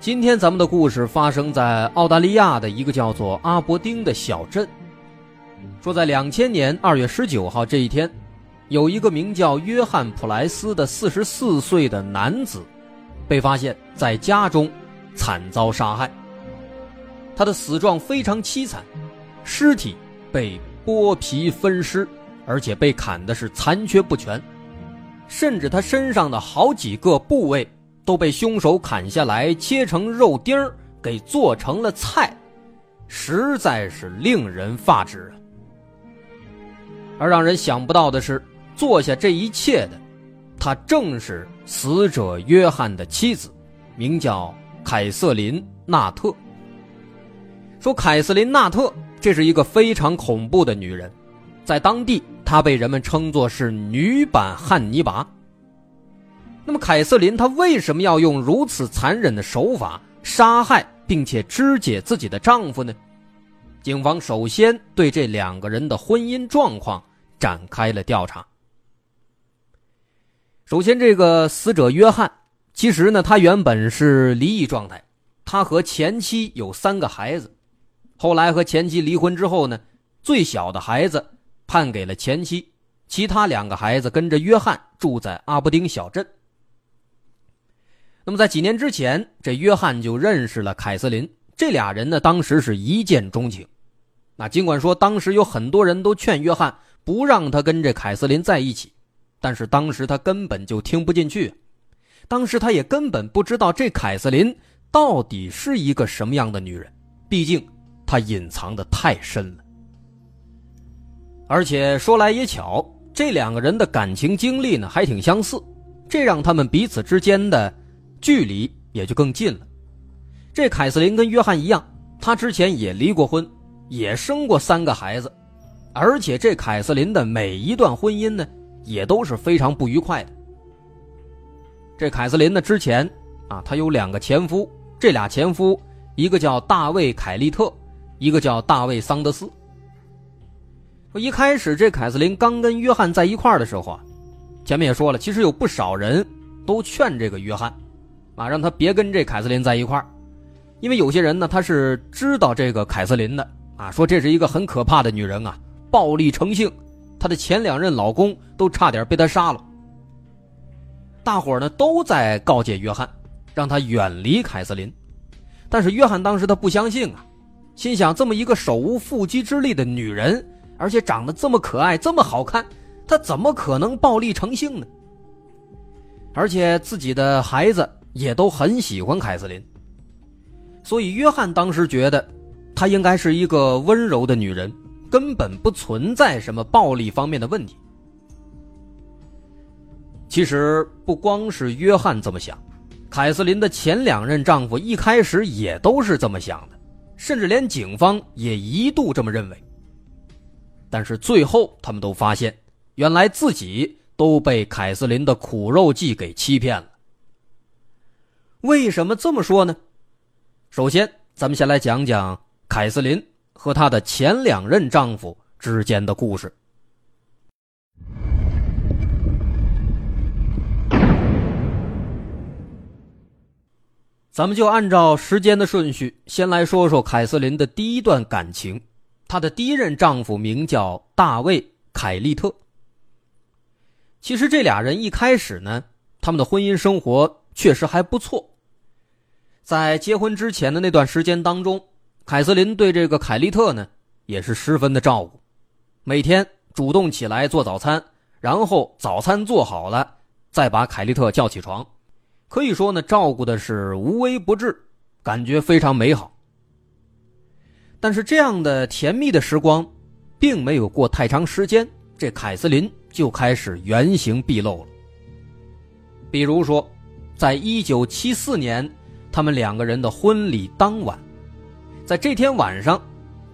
今天咱们的故事发生在澳大利亚的一个叫做阿伯丁的小镇。说在两千年二月十九号这一天，有一个名叫约翰·普莱斯的四十四岁的男子，被发现在家中惨遭杀害。他的死状非常凄惨，尸体被剥皮分尸，而且被砍的是残缺不全，甚至他身上的好几个部位。都被凶手砍下来，切成肉丁儿，给做成了菜，实在是令人发指啊！而让人想不到的是，做下这一切的，他正是死者约翰的妻子，名叫凯瑟琳·纳特。说凯瑟琳·纳特这是一个非常恐怖的女人，在当地她被人们称作是女版汉尼拔。那么，凯瑟琳她为什么要用如此残忍的手法杀害并且肢解自己的丈夫呢？警方首先对这两个人的婚姻状况展开了调查。首先，这个死者约翰，其实呢，他原本是离异状态，他和前妻有三个孩子，后来和前妻离婚之后呢，最小的孩子判给了前妻，其他两个孩子跟着约翰住在阿布丁小镇。那么，在几年之前，这约翰就认识了凯瑟琳。这俩人呢，当时是一见钟情。那尽管说当时有很多人都劝约翰不让他跟这凯瑟琳在一起，但是当时他根本就听不进去。当时他也根本不知道这凯瑟琳到底是一个什么样的女人？毕竟她隐藏的太深了。而且说来也巧，这两个人的感情经历呢还挺相似，这让他们彼此之间的距离也就更近了。这凯瑟琳跟约翰一样，她之前也离过婚，也生过三个孩子，而且这凯瑟琳的每一段婚姻呢也都是非常不愉快的。这凯瑟琳呢之前啊，她有两个前夫，这俩前夫一个叫大卫·凯利特，一个叫大卫·桑德斯。一开始这凯瑟琳刚跟约翰在一块儿的时候啊，前面也说了，其实有不少人都劝这个约翰，啊，让他别跟这凯瑟琳在一块儿。因为有些人呢，他是知道这个凯瑟琳的啊，说这是一个很可怕的女人啊，暴力成性，她的前两任老公都差点被她杀了。大伙呢都在告诫约翰，让他远离凯瑟琳，但是约翰当时他不相信啊，心想这么一个手无缚鸡之力的女人，而且长得这么可爱，这么好看，她怎么可能暴力成性呢？而且自己的孩子也都很喜欢凯瑟琳。所以，约翰当时觉得，她应该是一个温柔的女人，根本不存在什么暴力方面的问题。其实，不光是约翰这么想，凯瑟琳的前两任丈夫一开始也都是这么想的，甚至连警方也一度这么认为。但是最后，他们都发现，原来自己都被凯瑟琳的苦肉计给欺骗了。为什么这么说呢？首先，咱们先来讲讲凯瑟琳和她的前两任丈夫之间的故事。咱们就按照时间的顺序，先来说说凯瑟琳的第一段感情。她的第一任丈夫名叫大卫·凯利特。其实这俩人一开始呢，他们的婚姻生活确实还不错。在结婚之前的那段时间当中，凯瑟琳对这个凯利特呢也是十分的照顾，每天主动起来做早餐，然后早餐做好了再把凯利特叫起床，可以说呢照顾的是无微不至，感觉非常美好。但是这样的甜蜜的时光，并没有过太长时间，这凯瑟琳就开始原形毕露了。比如说，在一九七四年。他们两个人的婚礼当晚，在这天晚上，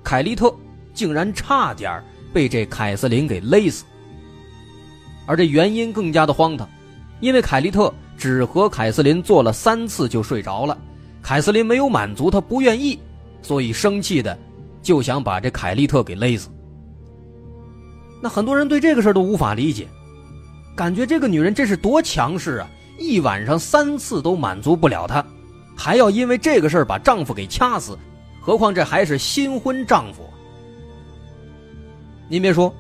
凯利特竟然差点被这凯瑟琳给勒死。而这原因更加的荒唐，因为凯利特只和凯瑟琳做了三次就睡着了，凯瑟琳没有满足他不愿意，所以生气的就想把这凯利特给勒死。那很多人对这个事都无法理解，感觉这个女人这是多强势啊！一晚上三次都满足不了她。还要因为这个事儿把丈夫给掐死，何况这还是新婚丈夫。您别说，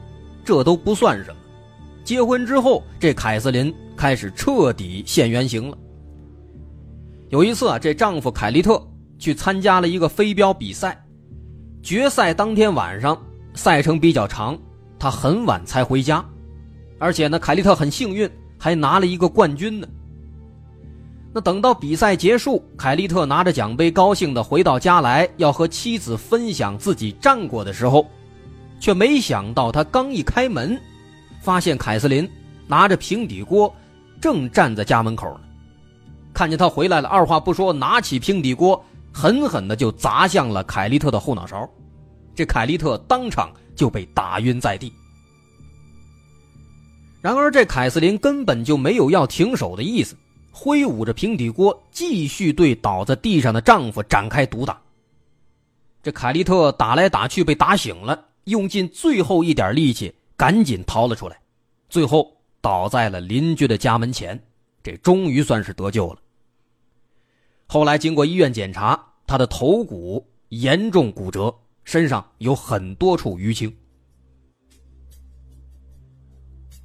这都不算什么。结婚之后，这凯瑟琳开始彻底现原形了。有一次啊，这丈夫凯利特去参加了一个飞镖比赛，决赛当天晚上赛程比较长，他很晚才回家，而且呢，凯利特很幸运，还拿了一个冠军呢。那等到比赛结束，凯利特拿着奖杯，高兴的回到家来，要和妻子分享自己战果的时候，却没想到他刚一开门，发现凯瑟琳拿着平底锅，正站在家门口呢。看见他回来了，二话不说，拿起平底锅，狠狠的就砸向了凯利特的后脑勺，这凯利特当场就被打晕在地。然而，这凯瑟琳根本就没有要停手的意思。挥舞着平底锅，继续对倒在地上的丈夫展开毒打。这凯利特打来打去，被打醒了，用尽最后一点力气，赶紧逃了出来，最后倒在了邻居的家门前。这终于算是得救了。后来经过医院检查，他的头骨严重骨折，身上有很多处淤青。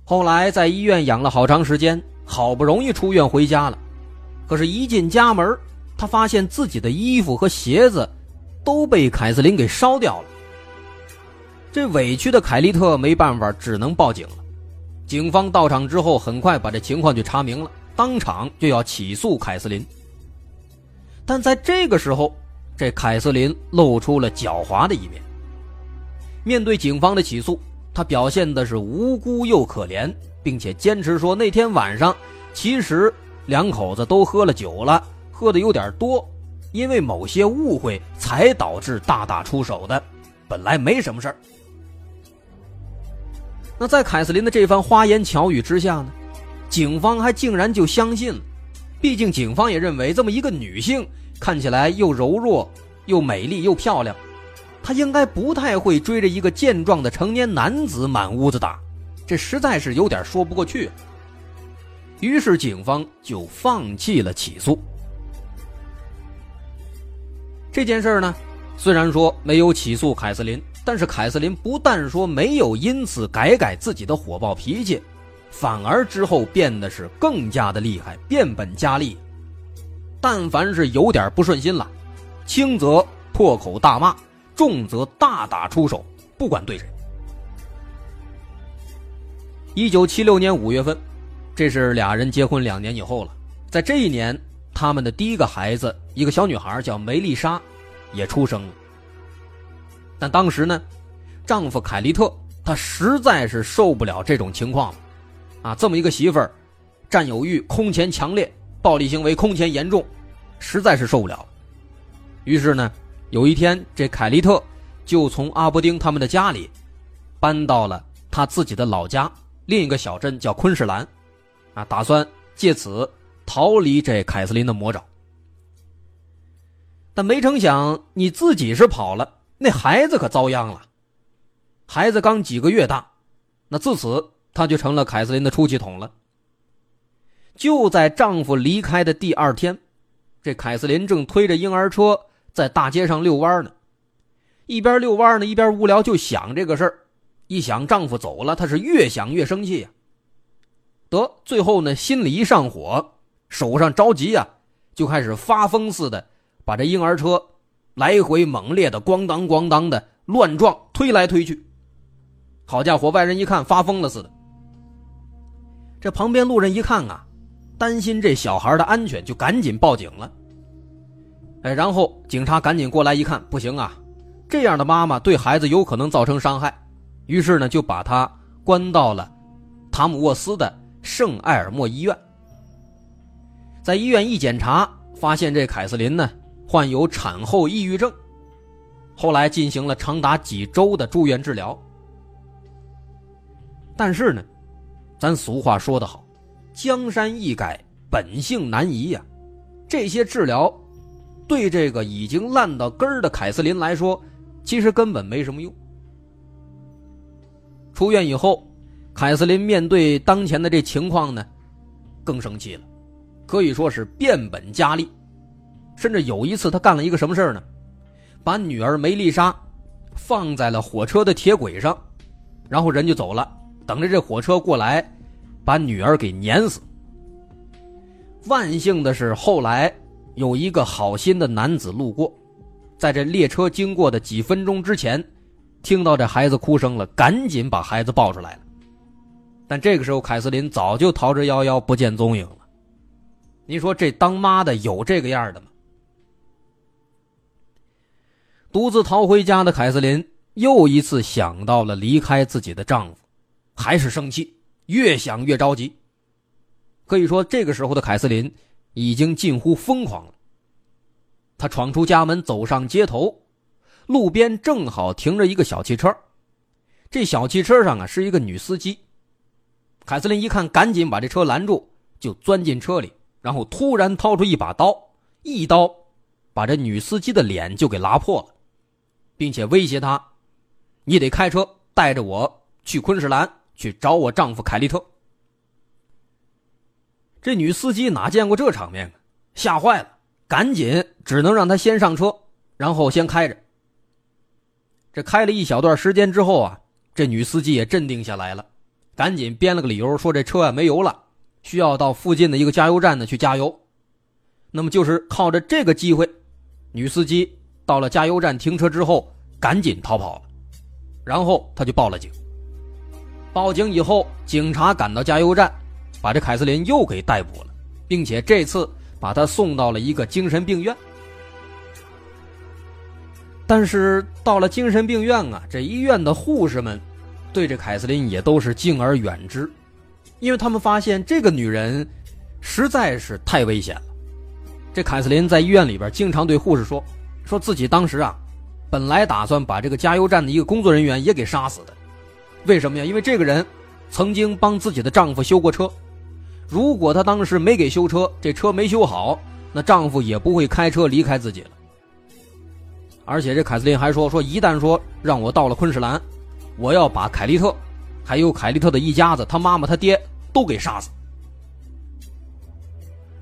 后来在医院养了好长时间。好不容易出院回家了，可是，一进家门，他发现自己的衣服和鞋子都被凯瑟琳给烧掉了。这委屈的凯利特没办法，只能报警了。警方到场之后，很快把这情况就查明了，当场就要起诉凯瑟琳。但在这个时候，这凯瑟琳露出了狡猾的一面。面对警方的起诉，她表现的是无辜又可怜，并且坚持说那天晚上其实两口子都喝了酒了，喝的有点多，因为某些误会才导致大打出手的，本来没什么事儿。那在凯瑟琳的这番花言巧语之下呢，警方还竟然就相信了。毕竟警方也认为，这么一个女性看起来又柔弱、又美丽、又漂亮，她应该不太会追着一个健壮的成年男子满屋子打，这实在是有点说不过去。于是警方就放弃了起诉。这件事呢，虽然说没有起诉凯瑟琳。但是凯瑟琳不但说没有因此改改自己的火爆脾气，反而之后变得是更加的厉害，变本加厉。但凡是有点不顺心了，轻则破口大骂，重则大打出手，不管对谁。一九七六年五月份，这是俩人结婚两年以后了。在这一年，他们的第一个孩子，一个小女孩叫梅丽莎，也出生了。但当时呢，丈夫凯利特他实在是受不了这种情况了，啊，这么一个媳妇儿，占有欲空前强烈，暴力行为空前严重，实在是受不了了。于是呢，有一天这凯利特就从阿伯丁他们的家里搬到了他自己的老家另一个小镇叫昆士兰，啊，打算借此逃离这凯瑟琳的魔爪。但没成想，你自己是跑了。那孩子可遭殃了，孩子刚几个月大，那自此他就成了凯瑟琳的出气筒了。就在丈夫离开的第二天，这凯瑟琳正推着婴儿车在大街上遛弯呢，一边遛弯呢，一边无聊就想这个事儿。一想丈夫走了，她是越想越生气呀。得，最后呢，心里一上火，手上着急呀，就开始发疯似的把这婴儿车。来回猛烈的咣当咣当的乱撞，推来推去。好家伙，外人一看发疯了似的。这旁边路人一看啊，担心这小孩的安全，就赶紧报警了。哎，然后警察赶紧过来一看，不行啊，这样的妈妈对孩子有可能造成伤害，于是呢就把他关到了塔姆沃斯的圣埃尔莫医院。在医院一检查，发现这凯瑟琳呢。患有产后抑郁症，后来进行了长达几周的住院治疗。但是呢，咱俗话说得好，“江山易改，本性难移”呀。这些治疗对这个已经烂到根儿的凯瑟琳来说，其实根本没什么用。出院以后，凯瑟琳面对当前的这情况呢，更生气了，可以说是变本加厉。甚至有一次，他干了一个什么事呢？把女儿梅丽莎放在了火车的铁轨上，然后人就走了，等着这火车过来，把女儿给碾死。万幸的是，后来有一个好心的男子路过，在这列车经过的几分钟之前，听到这孩子哭声了，赶紧把孩子抱出来了。但这个时候，凯瑟琳早就逃之夭夭，不见踪影了。你说这当妈的有这个样的吗？独自逃回家的凯瑟琳又一次想到了离开自己的丈夫，还是生气，越想越着急。可以说，这个时候的凯瑟琳已经近乎疯狂了。她闯出家门，走上街头，路边正好停着一个小汽车，这小汽车上啊是一个女司机。凯瑟琳一看，赶紧把这车拦住，就钻进车里，然后突然掏出一把刀，一刀把这女司机的脸就给拉破了。并且威胁他：“你得开车带着我去昆士兰去找我丈夫凯利特。”这女司机哪见过这场面啊？吓坏了，赶紧只能让他先上车，然后先开着。这开了一小段时间之后啊，这女司机也镇定下来了，赶紧编了个理由说这车啊没油了，需要到附近的一个加油站呢去加油。那么就是靠着这个机会，女司机。到了加油站停车之后，赶紧逃跑了，然后他就报了警。报警以后，警察赶到加油站，把这凯瑟琳又给逮捕了，并且这次把她送到了一个精神病院。但是到了精神病院啊，这医院的护士们对这凯瑟琳也都是敬而远之，因为他们发现这个女人实在是太危险了。这凯瑟琳在医院里边经常对护士说，说自己当时啊，本来打算把这个加油站的一个工作人员也给杀死的。为什么呀？因为这个人曾经帮自己的丈夫修过车，如果他当时没给修车，这车没修好，那丈夫也不会开车离开自己了。而且这凯瑟琳还说说，一旦说让我到了昆士兰，我要把凯利特，还有凯利特的一家子，他妈妈他爹都给杀死。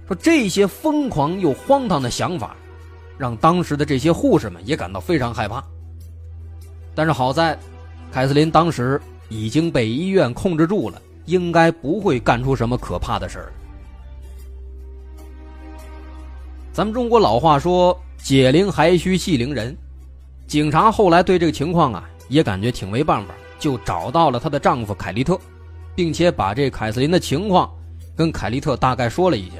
说这些疯狂又荒唐的想法，让当时的这些护士们也感到非常害怕。但是好在，凯瑟琳当时已经被医院控制住了，应该不会干出什么可怕的事儿。咱们中国老话说。解铃还需系铃人，警察后来对这个情况啊也感觉挺没办法，就找到了她的丈夫凯利特，并且把这凯瑟琳的情况跟凯利特大概说了一下。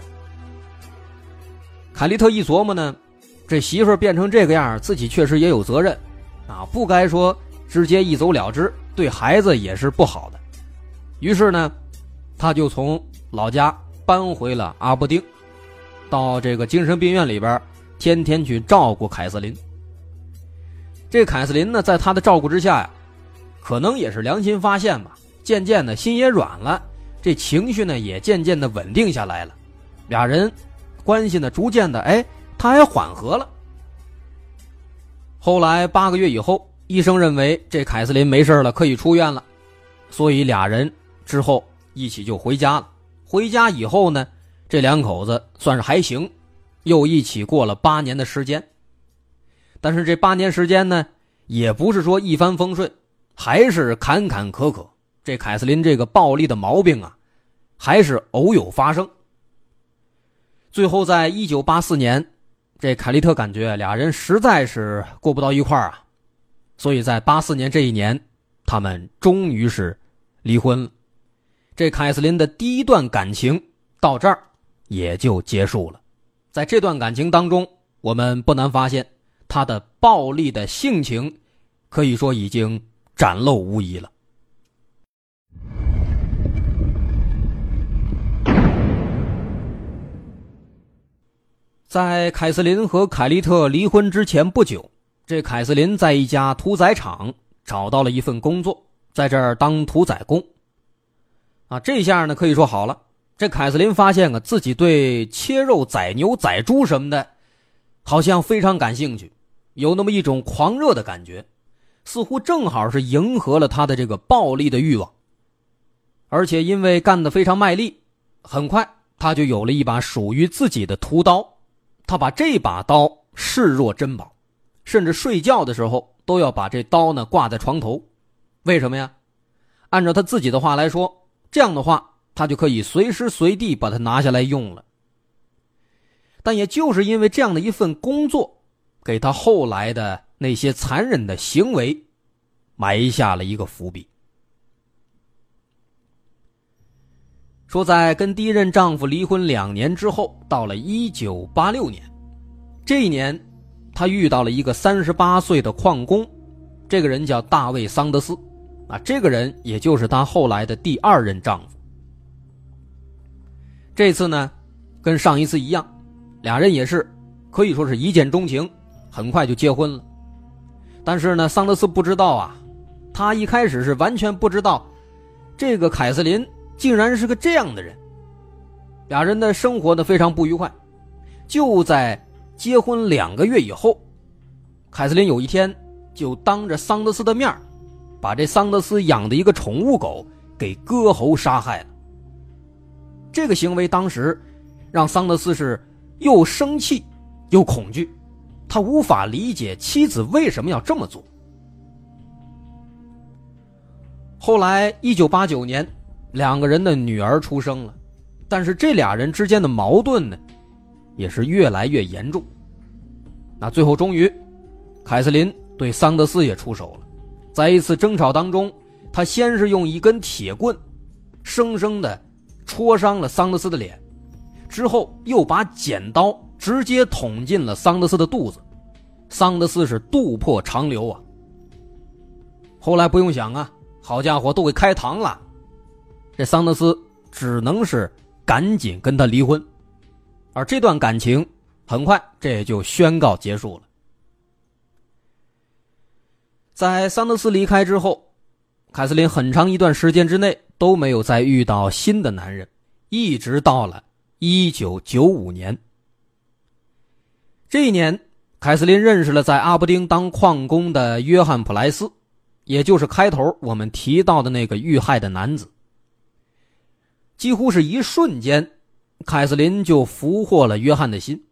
凯利特一琢磨呢，这媳妇变成这个样，自己确实也有责任，啊，不该说直接一走了之，对孩子也是不好的。于是呢，他就从老家搬回了阿布丁，到这个精神病院里边。天天去照顾凯瑟琳。这凯瑟琳呢，在他的照顾之下呀，可能也是良心发现吧，渐渐的心也软了，这情绪呢也渐渐的稳定下来了，俩人关系呢逐渐的，哎，他还缓和了。后来八个月以后，医生认为这凯瑟琳没事了，可以出院了，所以俩人之后一起就回家了。回家以后呢，这两口子算是还行。又一起过了八年的时间，但是这八年时间呢，也不是说一帆风顺，还是坎坎坷坷。这凯瑟琳这个暴力的毛病啊，还是偶有发生。最后，在一九八四年，这凯利特感觉俩人实在是过不到一块啊，所以在八四年这一年，他们终于是离婚了。这凯瑟琳的第一段感情到这儿也就结束了。在这段感情当中，我们不难发现，他的暴力的性情，可以说已经展露无遗了。在凯瑟琳和凯利特离婚之前不久，这凯瑟琳在一家屠宰场找到了一份工作，在这儿当屠宰工。啊，这下呢，可以说好了。这凯瑟琳发现啊，自己对切肉、宰牛、宰猪什么的，好像非常感兴趣，有那么一种狂热的感觉，似乎正好是迎合了他的这个暴力的欲望。而且因为干得非常卖力，很快他就有了一把属于自己的屠刀，他把这把刀视若珍宝，甚至睡觉的时候都要把这刀呢挂在床头。为什么呀？按照他自己的话来说，这样的话。他就可以随时随地把它拿下来用了，但也就是因为这样的一份工作，给他后来的那些残忍的行为埋下了一个伏笔。说在跟第一任丈夫离婚两年之后，到了一九八六年，这一年，她遇到了一个三十八岁的矿工，这个人叫大卫·桑德斯，啊，这个人也就是她后来的第二任丈夫。这次呢，跟上一次一样，俩人也是可以说是一见钟情，很快就结婚了。但是呢，桑德斯不知道啊，他一开始是完全不知道，这个凯瑟琳竟然是个这样的人。俩人的生活呢非常不愉快。就在结婚两个月以后，凯瑟琳有一天就当着桑德斯的面把这桑德斯养的一个宠物狗给割喉杀害了。这个行为当时让桑德斯是又生气又恐惧，他无法理解妻子为什么要这么做。后来，一九八九年，两个人的女儿出生了，但是这俩人之间的矛盾呢，也是越来越严重。那最后，终于，凯瑟琳对桑德斯也出手了，在一次争吵当中，他先是用一根铁棍，生生的。戳伤了桑德斯的脸，之后又把剪刀直接捅进了桑德斯的肚子，桑德斯是渡破长流啊。后来不用想啊，好家伙，都给开膛了，这桑德斯只能是赶紧跟他离婚，而这段感情很快这也就宣告结束了。在桑德斯离开之后，凯瑟琳很长一段时间之内都没有再遇到新的男人，一直到了一九九五年。这一年，凯瑟琳认识了在阿伯丁当矿工的约翰·普莱斯，也就是开头我们提到的那个遇害的男子。几乎是一瞬间，凯瑟琳就俘获了约翰的心，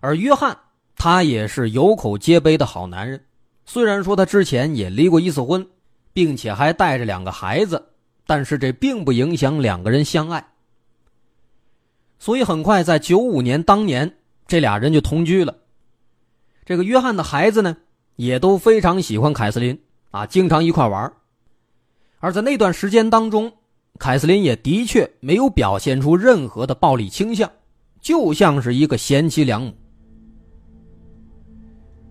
而约翰他也是有口皆碑的好男人。虽然说他之前也离过一次婚，并且还带着两个孩子，但是这并不影响两个人相爱。所以很快在九五年当年，这俩人就同居了。这个约翰的孩子呢，也都非常喜欢凯瑟琳啊，经常一块玩。而在那段时间当中，凯瑟琳也的确没有表现出任何的暴力倾向，就像是一个贤妻良母。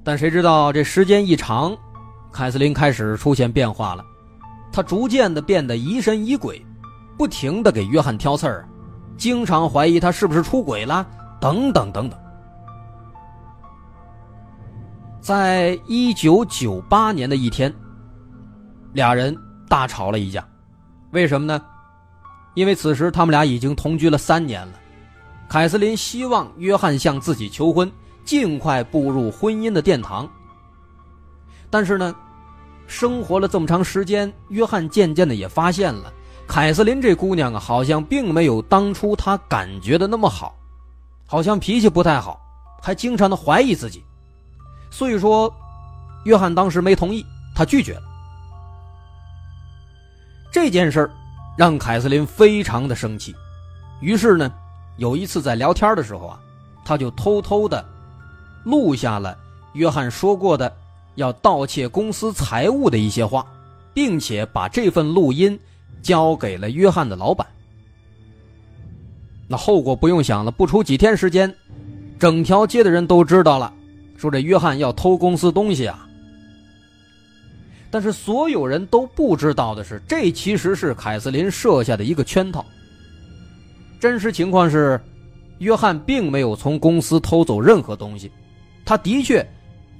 但谁知道这时间一长，凯瑟琳开始出现变化了，他逐渐的变得疑神疑鬼，不停的给约翰挑刺儿，经常怀疑他是不是出轨了，等等等等。在一九九八年的一天，俩人大吵了一架，为什么呢？因为此时他们俩已经同居了三年了，凯瑟琳希望约翰向自己求婚。尽快步入婚姻的殿堂。但是呢，生活了这么长时间，约翰渐渐的也发现了，凯瑟琳这姑娘啊，好像并没有当初他感觉的那么好，好像脾气不太好，还经常的怀疑自己。所以说，约翰当时没同意，他拒绝了。这件事儿让凯瑟琳非常的生气，于是呢，有一次在聊天的时候啊，他就偷偷的。录下了约翰说过的要盗窃公司财物的一些话，并且把这份录音交给了约翰的老板。那后果不用想了，不出几天时间，整条街的人都知道了，说这约翰要偷公司东西啊。但是所有人都不知道的是，这其实是凯瑟琳设下的一个圈套。真实情况是，约翰并没有从公司偷走任何东西。他的确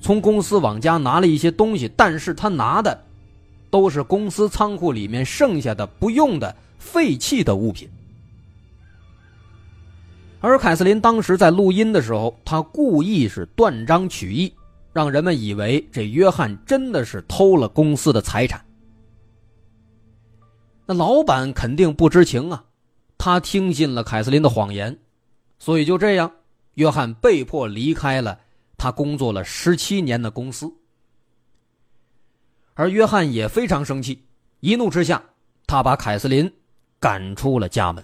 从公司往家拿了一些东西，但是他拿的都是公司仓库里面剩下的不用的废弃的物品。而凯瑟琳当时在录音的时候，他故意是断章取义，让人们以为这约翰真的是偷了公司的财产。那老板肯定不知情啊，他听信了凯瑟琳的谎言，所以就这样，约翰被迫离开了。他工作了十七年的公司，而约翰也非常生气，一怒之下，他把凯瑟琳赶出了家门。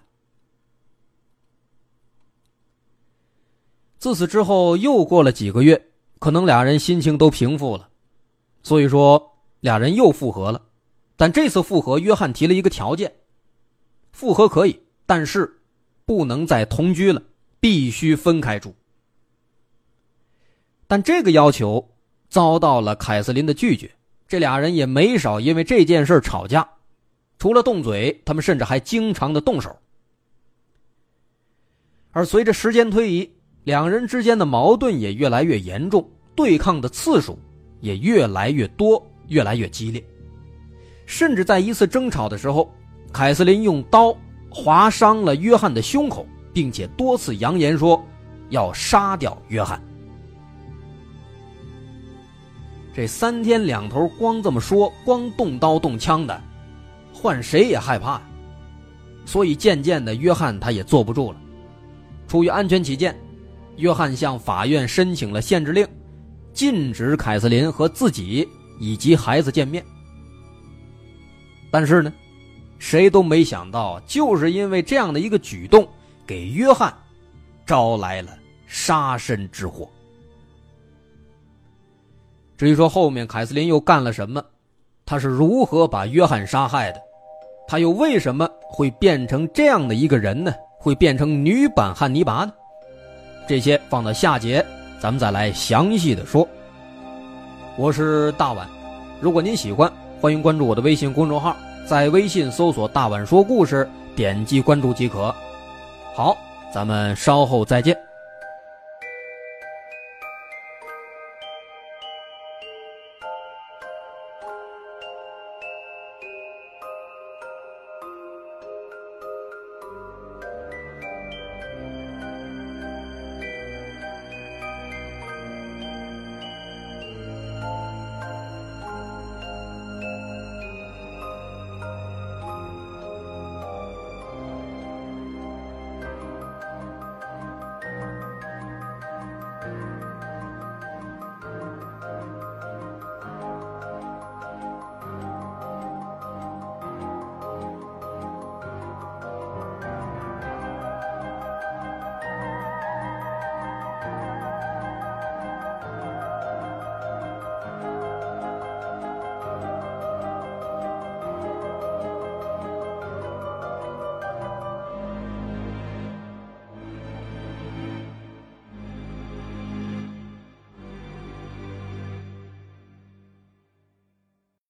自此之后，又过了几个月，可能俩人心情都平复了，所以说俩人又复合了。但这次复合，约翰提了一个条件：复合可以，但是不能再同居了，必须分开住。但这个要求遭到了凯瑟琳的拒绝，这俩人也没少因为这件事吵架，除了动嘴，他们甚至还经常的动手。而随着时间推移，两人之间的矛盾也越来越严重，对抗的次数也越来越多，越来越激烈，甚至在一次争吵的时候，凯瑟琳用刀划伤了约翰的胸口，并且多次扬言说要杀掉约翰。这三天两头光这么说，光动刀动枪的，换谁也害怕。所以渐渐的，约翰他也坐不住了。出于安全起见，约翰向法院申请了限制令，禁止凯瑟琳和自己以及孩子见面。但是呢，谁都没想到，就是因为这样的一个举动，给约翰招来了杀身之祸。至于说后面凯瑟琳又干了什么，她是如何把约翰杀害的，她又为什么会变成这样的一个人呢？会变成女版汉尼拔呢？这些放到下节咱们再来详细的说。我是大碗。如果您喜欢，欢迎关注我的微信公众号，在微信搜索“大碗说故事”，点击关注即可。好，咱们稍后再见。